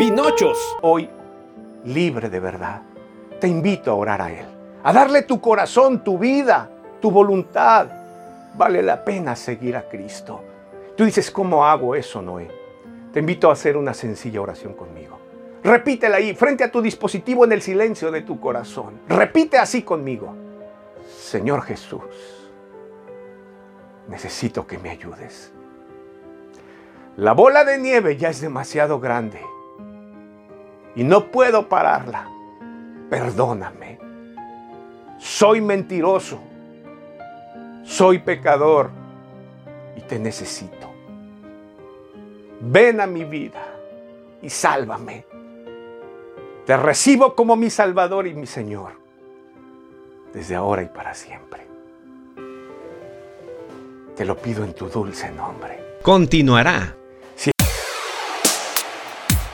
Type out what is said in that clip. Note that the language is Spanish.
Pinochos. Hoy, libre de verdad, te invito a orar a Él, a darle tu corazón, tu vida, tu voluntad. Vale la pena seguir a Cristo. Tú dices, ¿cómo hago eso, Noé? Te invito a hacer una sencilla oración conmigo. Repítela ahí, frente a tu dispositivo en el silencio de tu corazón. Repite así conmigo. Señor Jesús, necesito que me ayudes. La bola de nieve ya es demasiado grande y no puedo pararla. Perdóname. Soy mentiroso. Soy pecador y te necesito. Ven a mi vida y sálvame. Te recibo como mi Salvador y mi Señor, desde ahora y para siempre. Te lo pido en tu dulce nombre. Continuará